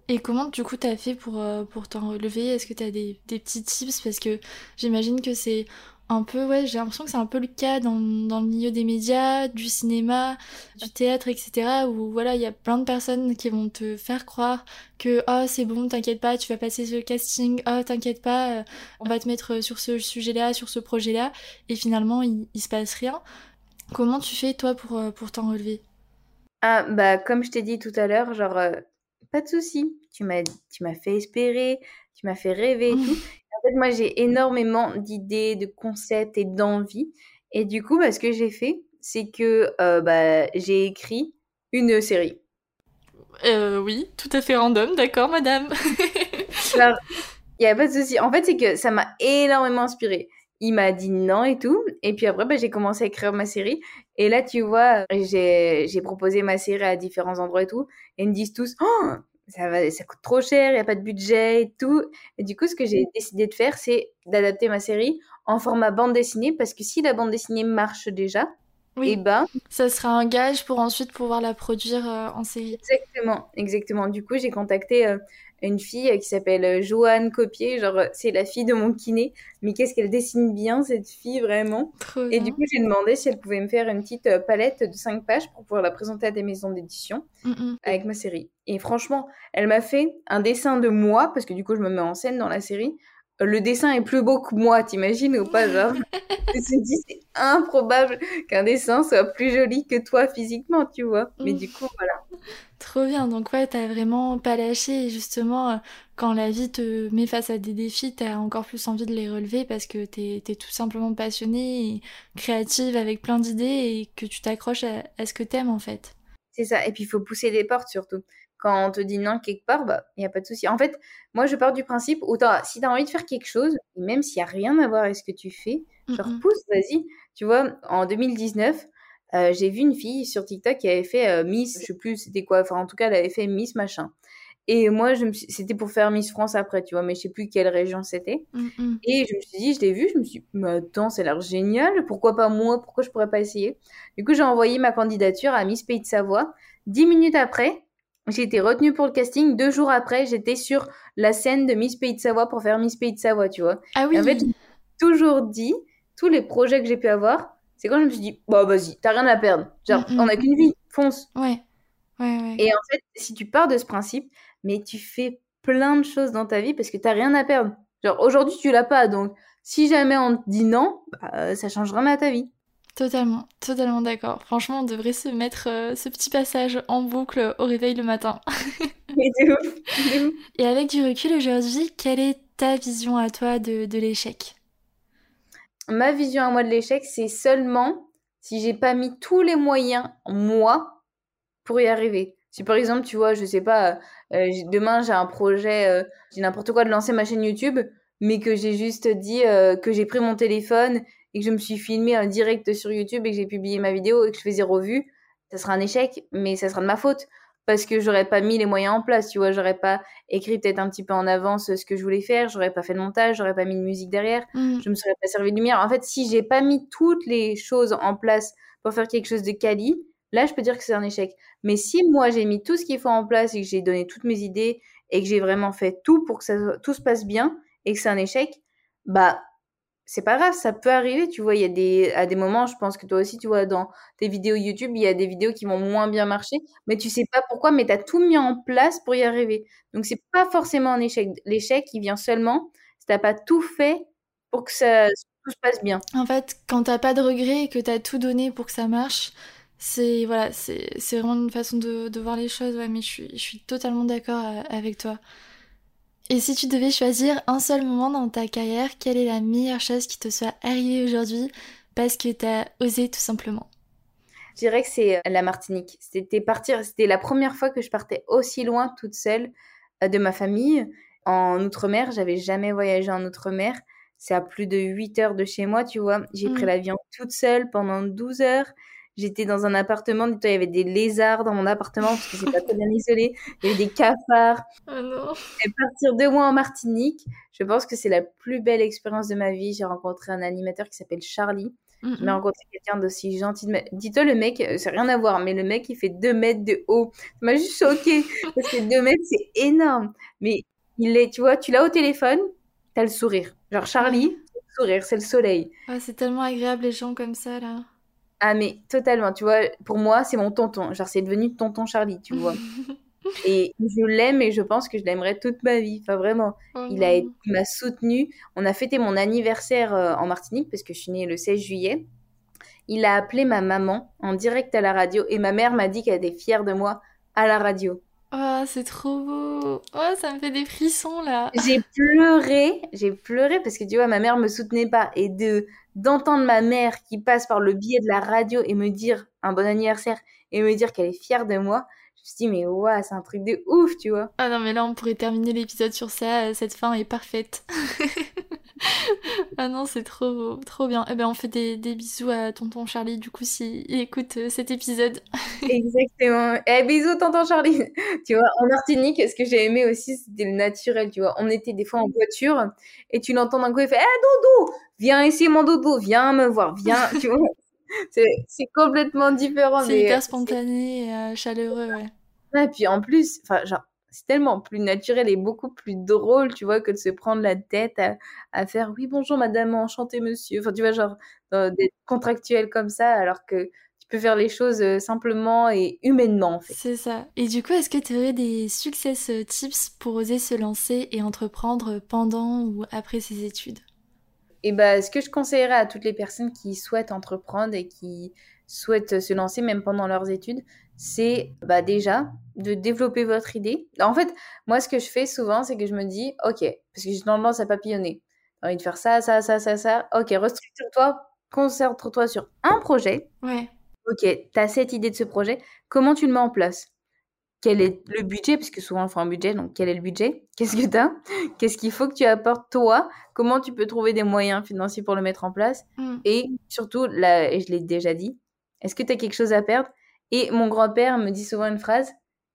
S1: Et comment du coup t'as fait pour, euh, pour t'en relever? Est-ce que t'as des, des petits tips? Parce que j'imagine que c'est un peu, ouais, j'ai l'impression que c'est un peu le cas dans, dans, le milieu des médias, du cinéma, du théâtre, etc. Où voilà, il y a plein de personnes qui vont te faire croire que oh c'est bon, t'inquiète pas, tu vas passer ce casting, oh t'inquiète pas, euh, on va te mettre sur ce sujet-là, sur ce projet-là, et finalement il, il se passe rien. Comment tu fais toi pour, euh, pour t'en relever?
S2: Ah bah comme je t'ai dit tout à l'heure, genre euh, pas de souci, tu m'as tu m'as fait espérer, tu m'as fait rêver et <laughs> tout. En fait, moi, j'ai énormément d'idées, de concepts et d'envies. Et du coup, bah, ce que j'ai fait, c'est que euh, bah, j'ai écrit une série.
S1: Euh, oui, tout à fait random, d'accord, madame. <laughs>
S2: il n'y a pas de souci. En fait, c'est que ça m'a énormément inspiré. Il m'a dit non et tout. Et puis après, bah, j'ai commencé à écrire ma série. Et là, tu vois, j'ai proposé ma série à différents endroits et tout. Et ils me disent tous, oh, ça, va, ça coûte trop cher, il n'y a pas de budget et tout. Et du coup, ce que j'ai décidé de faire, c'est d'adapter ma série en format bande dessinée, parce que si la bande dessinée marche déjà, oui. et eh ben,
S1: ça sera un gage pour ensuite pouvoir la produire euh, en série.
S2: Exactement, exactement. Du coup, j'ai contacté euh, une fille qui s'appelle euh, Joanne Copier, genre euh, c'est la fille de mon kiné, mais qu'est-ce qu'elle dessine bien cette fille vraiment? et du coup j'ai demandé si elle pouvait me faire une petite euh, palette de 5 pages pour pouvoir la présenter à des maisons d'édition avec ma série. Et franchement, elle m'a fait un dessin de moi, parce que du coup je me mets en scène dans la série, le dessin est plus beau que moi, t'imagines ou pas genre? <laughs> Je me suis dit c'est improbable qu'un dessin soit plus joli que toi physiquement, tu vois? Mais du coup voilà.
S1: Trop bien, donc ouais, t'as vraiment pas lâché et justement, euh, quand la vie te met face à des défis, t'as encore plus envie de les relever parce que t'es es tout simplement passionnée et créative avec plein d'idées et que tu t'accroches à, à, ce que t'aimes en fait.
S2: C'est ça, et puis il faut pousser des portes surtout quand on te dit non quelque part, bah, il n'y a pas de souci. En fait, moi, je pars du principe où si tu as envie de faire quelque chose, même s'il n'y a rien à voir avec ce que tu fais, genre pousse, vas-y. Tu vois, en 2019, euh, j'ai vu une fille sur TikTok qui avait fait euh, Miss, je sais plus c'était quoi, enfin en tout cas, elle avait fait Miss machin. Et moi, je me c'était pour faire Miss France après, tu vois, mais je sais plus quelle région c'était. Et je me suis dit, je l'ai vu, je me suis dit, mais attends, ça a l'air génial, pourquoi pas moi, pourquoi je pourrais pas essayer? Du coup, j'ai envoyé ma candidature à Miss Pays de Savoie. Dix minutes après, j'ai été retenue pour le casting. Deux jours après, j'étais sur la scène de Miss Pays de Savoie pour faire Miss Pays de Savoie, tu vois.
S1: Ah oui.
S2: en fait, toujours dit, tous les projets que j'ai pu avoir, c'est quand je me suis dit, bah vas-y, t'as rien à perdre. Genre, on n'a qu'une vie, fonce.
S1: Ouais. Ouais, ouais.
S2: Et en fait, si tu pars de ce principe, mais tu fais plein de choses dans ta vie parce que t'as rien à perdre. Genre, aujourd'hui, tu l'as pas, donc si jamais on te dit non, bah, ça change rien à ta vie.
S1: Totalement, totalement d'accord. Franchement, on devrait se mettre euh, ce petit passage en boucle au réveil le matin. <laughs> <laughs> Et avec du recul aujourd'hui, quelle est ta vision à toi de, de l'échec?
S2: Ma vision à moi de l'échec, c'est seulement si j'ai pas mis tous les moyens, moi, pour y arriver. Si par exemple, tu vois, je sais pas, euh, demain j'ai un projet, euh, j'ai n'importe quoi de lancer ma chaîne YouTube, mais que j'ai juste dit que j'ai pris mon téléphone et que je me suis filmé en direct sur YouTube et que j'ai publié ma vidéo et que je fais zéro vue, ça sera un échec, mais ça sera de ma faute parce que j'aurais pas mis les moyens en place, tu vois, j'aurais pas écrit peut-être un petit peu en avance ce que je voulais faire, j'aurais pas fait le montage, j'aurais pas mis de musique derrière, mmh. je me serais pas servi de lumière. En fait, si j'ai pas mis toutes les choses en place pour faire quelque chose de quali, là, je peux dire que c'est un échec. Mais si moi j'ai mis tout ce qu'il faut en place et que j'ai donné toutes mes idées et que j'ai vraiment fait tout pour que ça, tout se passe bien et que c'est un échec, bah c'est pas grave, ça peut arriver, tu vois, il y a des, à des moments, je pense que toi aussi, tu vois, dans tes vidéos YouTube, il y a des vidéos qui vont moins bien marcher, mais tu sais pas pourquoi, mais tu as tout mis en place pour y arriver. Donc, c'est pas forcément un échec. L'échec, il vient seulement si t'as pas tout fait pour que ça, tout se passe bien.
S1: En fait, quand t'as pas de regrets et que tu as tout donné pour que ça marche, c'est voilà, c'est vraiment une façon de, voir les choses, mais je suis, je suis totalement d'accord euh, avec toi. Et si tu devais choisir un seul moment dans ta carrière, quelle est la meilleure chose qui te soit arrivée aujourd'hui parce que tu as osé tout simplement?
S2: Je dirais que c'est euh, la Martinique. C'était partir, c'était la première fois que je partais aussi loin toute seule euh, de ma famille en outre-mer. J'avais jamais voyagé en outre-mer. C'est à plus de 8 heures de chez moi, tu vois. J'ai pris mmh. l'avion toute seule pendant 12 heures. J'étais dans un appartement, il y avait des lézards dans mon appartement parce que c'est pas très bien isolé. Il y avait des cafards.
S1: Oh non.
S2: Et partir deux mois en Martinique, je pense que c'est la plus belle expérience de ma vie. J'ai rencontré un animateur qui s'appelle Charlie. J'ai jamais rencontré quelqu'un d'aussi gentil. Dis-toi, le mec, euh, c'est rien à voir, mais le mec, il fait 2 mètres de haut. Ça m'a juste choqué. <laughs> parce que 2 mètres, c'est énorme. Mais il est, tu vois, tu l'as au téléphone, t'as le sourire. Genre, Charlie, le sourire, c'est le soleil.
S1: Ah, c'est tellement agréable, les gens comme ça, là.
S2: Ah, mais totalement. Tu vois, pour moi, c'est mon tonton. Genre, c'est devenu tonton Charlie, tu vois. <laughs> Et je l'aime et je pense que je l'aimerais toute ma vie. Enfin, vraiment. Oh il a, il m'a soutenu. On a fêté mon anniversaire euh, en Martinique parce que je suis née le 16 juillet. Il a appelé ma maman en direct à la radio et ma mère m'a dit qu'elle était fière de moi à la radio.
S1: Oh, c'est trop beau. Oh, ça me fait des frissons là.
S2: J'ai pleuré, j'ai pleuré parce que tu vois, ma mère me soutenait pas et de d'entendre ma mère qui passe par le biais de la radio et me dire un bon anniversaire et me dire qu'elle est fière de moi, je me suis dit, mais ouais, c'est un truc de ouf, tu vois.
S1: Ah non, mais là, on pourrait terminer l'épisode sur ça. Euh, cette fin est parfaite. <laughs> ah non, c'est trop trop bien. Eh ben, on fait des, bisous à tonton Charlie, du coup, s'il écoute euh, cet épisode. <laughs>
S2: Exactement. Eh, bisous, tonton Charlie. <laughs> tu vois, en Martinique, ce que j'ai aimé aussi, c'était le naturel, tu vois. On était des fois en voiture et tu l'entends d'un coup, il fait, eh, dodo, viens ici, mon dodo, viens me voir, viens, tu vois c'est complètement différent.
S1: C'est hyper spontané et euh, chaleureux, ouais.
S2: Et puis en plus, genre, c'est tellement plus naturel et beaucoup plus drôle, tu vois, que de se prendre la tête à, faire oui, bonjour madame, enchanté monsieur. Enfin, tu vois, genre, d'être contractuel comme ça, alors que tu peux faire les choses euh, simplement et humainement, en fait.
S1: C'est ça. Et du coup, est-ce que tu aurais des success tips pour oser se lancer et entreprendre pendant ou après ses études?
S2: Et bah, ce que je conseillerais à toutes les personnes qui souhaitent entreprendre et qui souhaitent se lancer même pendant leurs études, c'est bah, déjà de développer votre idée. En fait, moi, ce que je fais souvent, c'est que je me dis, OK, parce que j'ai tendance à papillonner. J'ai envie de faire ça, ça, ça, ça, ça. OK, restructure-toi, concentre-toi sur un projet.
S1: Ouais.
S2: OK, tu as cette idée de ce projet. Comment tu le mets en place? Quel est le budget, parce que souvent on fait un budget, donc quel est le budget? Qu'est-ce que tu as <laughs> Qu'est-ce qu'il faut que tu apportes toi? Comment tu peux trouver des moyens financiers pour le mettre en place? Mm. Et surtout, là, et je l'ai déjà dit, est-ce que tu as quelque chose à perdre? Et mon grand-père me dit souvent une phrase,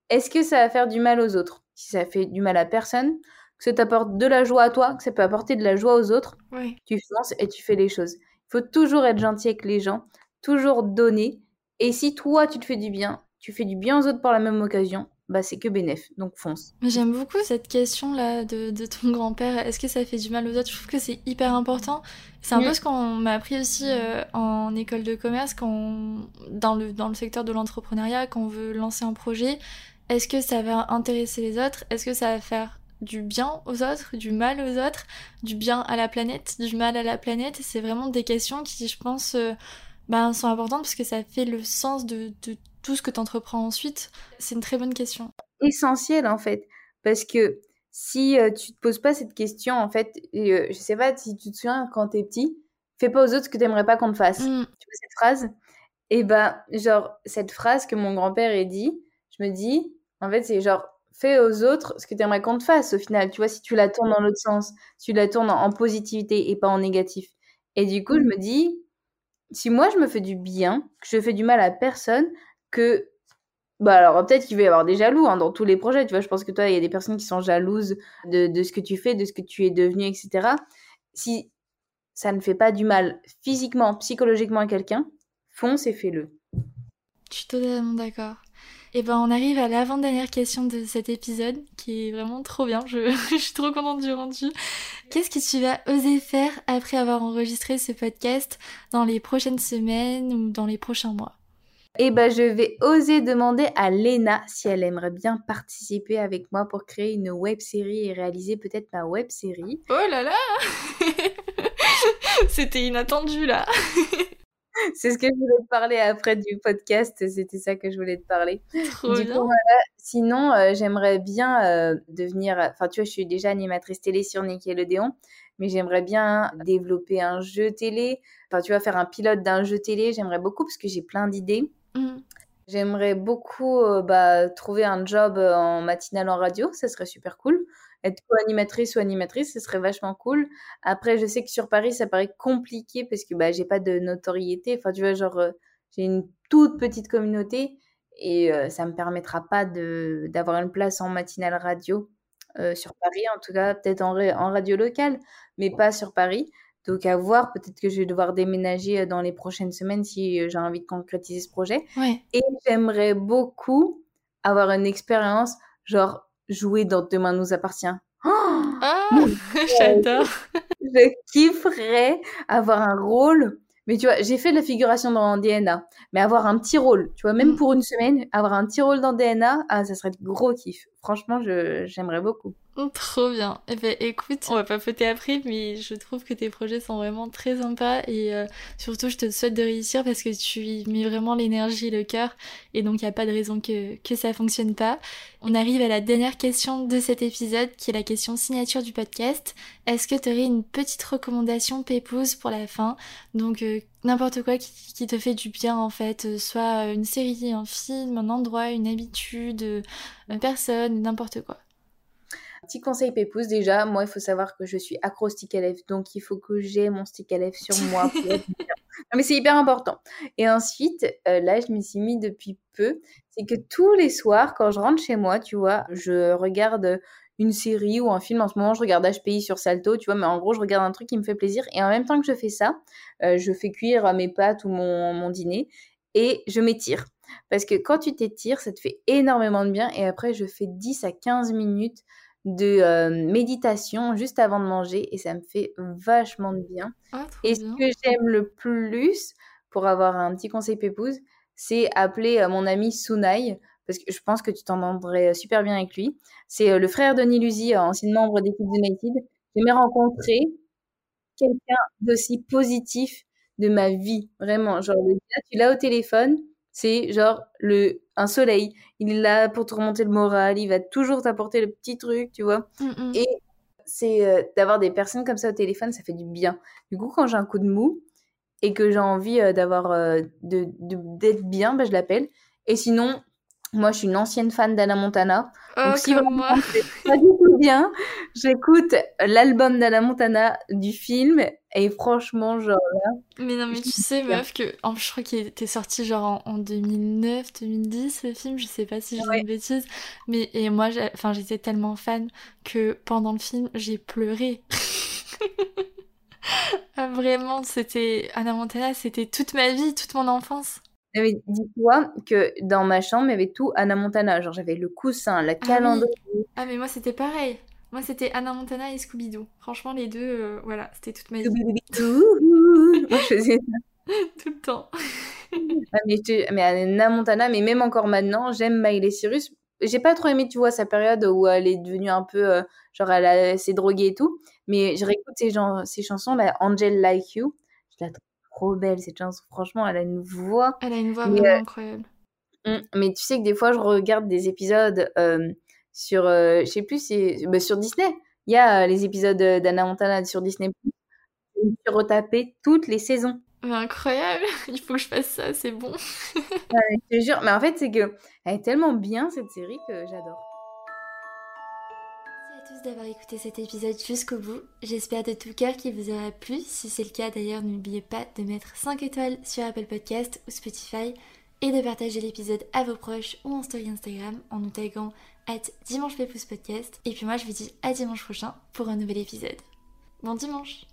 S2: est-ce que ça va faire du mal aux autres? Si ça fait du mal à personne, que ça t'apporte de la joie à toi, que ça peut apporter de la joie aux autres, tu fonces et tu fais les choses. Il faut toujours être gentil avec les gens, toujours donner. Et si toi, tu te fais du bien, tu fais du bien aux autres par la même occasion, bah c'est que bénéf, donc fonce.
S1: J'aime beaucoup cette question-là de, ton grand-père, est-ce que ça fait du mal aux autres? Je trouve que c'est hyper important. C'est un peu ce qu'on m'a appris aussi euh, en école de commerce, quand dans, le, dans le secteur de l'entrepreneuriat, quand on veut lancer un projet, est-ce que ça va intéresser les autres? Est-ce que ça va faire du bien aux autres, du mal aux autres, du bien à la planète, du mal à la planète? C'est vraiment des questions qui, je pense, euh, bah, sont importantes parce que ça fait le sens de, de tout ce que tu entreprends ensuite? C'est une très bonne question.
S2: Essentiel en fait, parce que si euh, tu te poses pas cette question, en fait, euh, je sais pas si tu te souviens quand tu es petit, fais pas aux autres ce que tu t'aimerais pas qu'on te fasse. Mm. Tu vois cette phrase? Et eh ben, genre, cette phrase que mon grand-père a dit, je me dis, en fait, c'est genre, fais aux autres ce que tu aimerais qu'on te fasse au final. Tu vois, si tu la tournes dans l'autre sens, si tu la tournes en positivité et pas en négatif. Et du coup, je me dis, si moi je me fais du bien, que je fais du mal à personne, que bah alors peut-être qu'il va y avoir des jaloux hein, dans tous les projets, tu vois, je pense que toi, il y a des personnes qui sont jalouses de, de, ce que tu fais, de ce que tu es devenu, etc. Si ça ne fait pas du mal physiquement, psychologiquement à quelqu'un, fonce et fais-le.
S1: Je suis totalement d'accord. Et eh ben on arrive à l'avant-dernière question de cet épisode, qui est vraiment trop bien, je, <laughs> je suis trop contente du rendu. Qu'est-ce que tu vas oser faire après avoir enregistré ce podcast dans les prochaines semaines ou dans les prochains mois?
S2: Eh ben, je vais oser demander à Lena si elle aimerait bien participer avec moi pour créer une web série et réaliser peut-être ma web série.
S1: Oh là là <laughs> C'était inattendu là <laughs>
S2: C'est ce que je voulais te parler après du podcast, c'était ça que je voulais te parler.
S1: Trop bien.
S2: Sinon, euh, j'aimerais bien euh, devenir. Enfin, tu vois, je suis déjà animatrice télé sur Nickelodeon, mais j'aimerais bien développer un jeu télé. Enfin, tu vas faire un pilote d'un jeu télé, j'aimerais beaucoup parce que j'ai plein d'idées. Mmh. J'aimerais beaucoup euh, bah, trouver un job euh, en matinale en radio, ça serait super cool. Être co-animatrice ou animatrice, ce serait vachement cool. Après, je sais que sur Paris, ça paraît compliqué parce que bah, j'ai pas de notoriété. Enfin, tu vois, genre, euh, j'ai une toute petite communauté et ça me permettra pas de d'avoir une place en matinale radio sur Paris, en tout cas, peut-être en, en radio locale, mais pas sur Paris. Donc à voir, peut-être que je vais devoir déménager dans les prochaines semaines si j'ai envie de concrétiser ce projet. Et j'aimerais beaucoup avoir une expérience, genre jouer dans Demain nous appartient.
S1: ah, <laughs> j'adore.
S2: Je kifferais avoir un rôle mais tu vois, j'ai fait de la figuration dans DNA, mais avoir un petit rôle, tu vois, même mm. pour une semaine, avoir un petit rôle dans DNA, ah, ça serait le gros kiff. Franchement, j'aimerais beaucoup.
S1: Oh, trop bien. Eh ben, écoute, on va pas papoter après, mais je trouve que tes projets sont vraiment très sympas et euh, surtout, je te souhaite de réussir parce que tu y mets vraiment l'énergie et le cœur et donc il n'y a pas de raison que, que ça fonctionne pas. On arrive à la dernière question de cet épisode qui est la question signature du podcast. Est-ce que tu aurais une petite recommandation pépouse pour la fin? Donc, euh, n'importe quoi qui, qui, te fait du bien en fait, euh, soit une série, un film, un endroit, une habitude, une personne, n'importe quoi.
S2: Petit conseil pépouze, déjà, moi, il faut savoir que je suis accro stick à lèvres, donc il faut que j'ai mon stick à lèvres sur moi. Pour être <laughs> non, mais c'est hyper important. Et ensuite, euh, là, je m'y suis mis depuis peu, c'est que tous les soirs, quand je rentre chez moi, tu vois, je regarde une série ou un film. En ce moment, je regarde HPI sur Salto, tu vois, mais en gros, je regarde un truc qui me fait plaisir. Et en même temps que je fais ça, euh, je fais cuire mes pâtes ou mon, mon dîner et je m'étire. Parce que quand tu t'étires, ça te fait énormément de bien. Et après, je fais 10 à 15 minutes de euh, méditation juste avant de manger et ça me fait vachement de bien. Ah, et ce que j'aime le plus pour avoir un petit conseil pépouse, c'est appeler euh, mon ami Sunai parce que je pense que tu t'entendrais super bien avec lui. C'est euh, le frère de Nilusi, ancien membre d'équipe United. J'aimerais rencontrer quelqu'un d'aussi positif de ma vie, vraiment. Genre, tu l'as au téléphone, c'est genre le un soleil. Il est là pour te remonter le moral, il va toujours t'apporter le petit truc, tu vois. Mm, mm. Et c'est euh, d'avoir des personnes comme ça au téléphone, ça fait du bien. Du coup, quand j'ai un coup de mou et que j'ai envie euh, d'avoir euh, de d'être bien, bah, je l'appelle. Et sinon, moi, je suis une ancienne fan d'Anna Montana.
S1: Oh, donc, si vraiment moi.
S2: pas du tout bien, j'écoute l'album d'Anna Montana du film. Et franchement, genre là.
S1: Mais non, mais tu sais, meuf, que je crois qu'il était sorti genre en, 2009, 2010, le film. Je sais pas si j'ai une bêtise. Mais et moi, enfin, j'étais tellement fan que pendant le film, j'ai pleuré. <laughs> Ah, vraiment, c'était. Anna Montana, c'était toute ma vie, toute mon enfance.
S2: Dis-toi que dans ma chambre, il y avait tout Anna Montana. Genre, j'avais le coussin, la ah calendrier.
S1: Ah, mais moi, c'était pareil. Moi, c'était Anna Montana et Scooby-Doo. Franchement, les deux, euh, voilà, c'était toute ma vie.
S2: Moi, je faisais ça. <laughs>
S1: tout le temps. <laughs>
S2: ah, mais, mais Anna Montana, mais même encore maintenant, j'aime Miley Cyrus. J'ai pas trop aimé, tu vois, sa période où elle est devenue un peu, euh, genre, elle s'est droguée et tout. Mais je réécoute ces chansons, là, Angel Like You. Je la trouve trop belle cette chanson. Franchement, elle a une voix.
S1: Elle a une voix vraiment euh, incroyable.
S2: Hum, mais tu sais que des fois, je regarde des épisodes euh, sur, euh, je sais plus, si, bah, sur Disney. Il y a les épisodes d'Anna Montana sur Disney. Je suis retapé toutes les saisons.
S1: incroyable, <laughs> il faut que je fasse ça, c'est bon.
S2: je te jure, mais en fait, c'est que elle est tellement bien cette série que j'adore
S1: d'avoir écouté cet épisode jusqu'au bout. J'espère de tout cœur qu'il vous aura plu. Si c'est le cas d'ailleurs, n'oubliez pas de mettre 5 étoiles sur Apple Podcast ou Spotify et de partager l'épisode à vos proches ou en story Instagram en nous taguant at dimanche podcast. Et puis moi je vous dis à dimanche prochain pour un nouvel épisode. Bon dimanche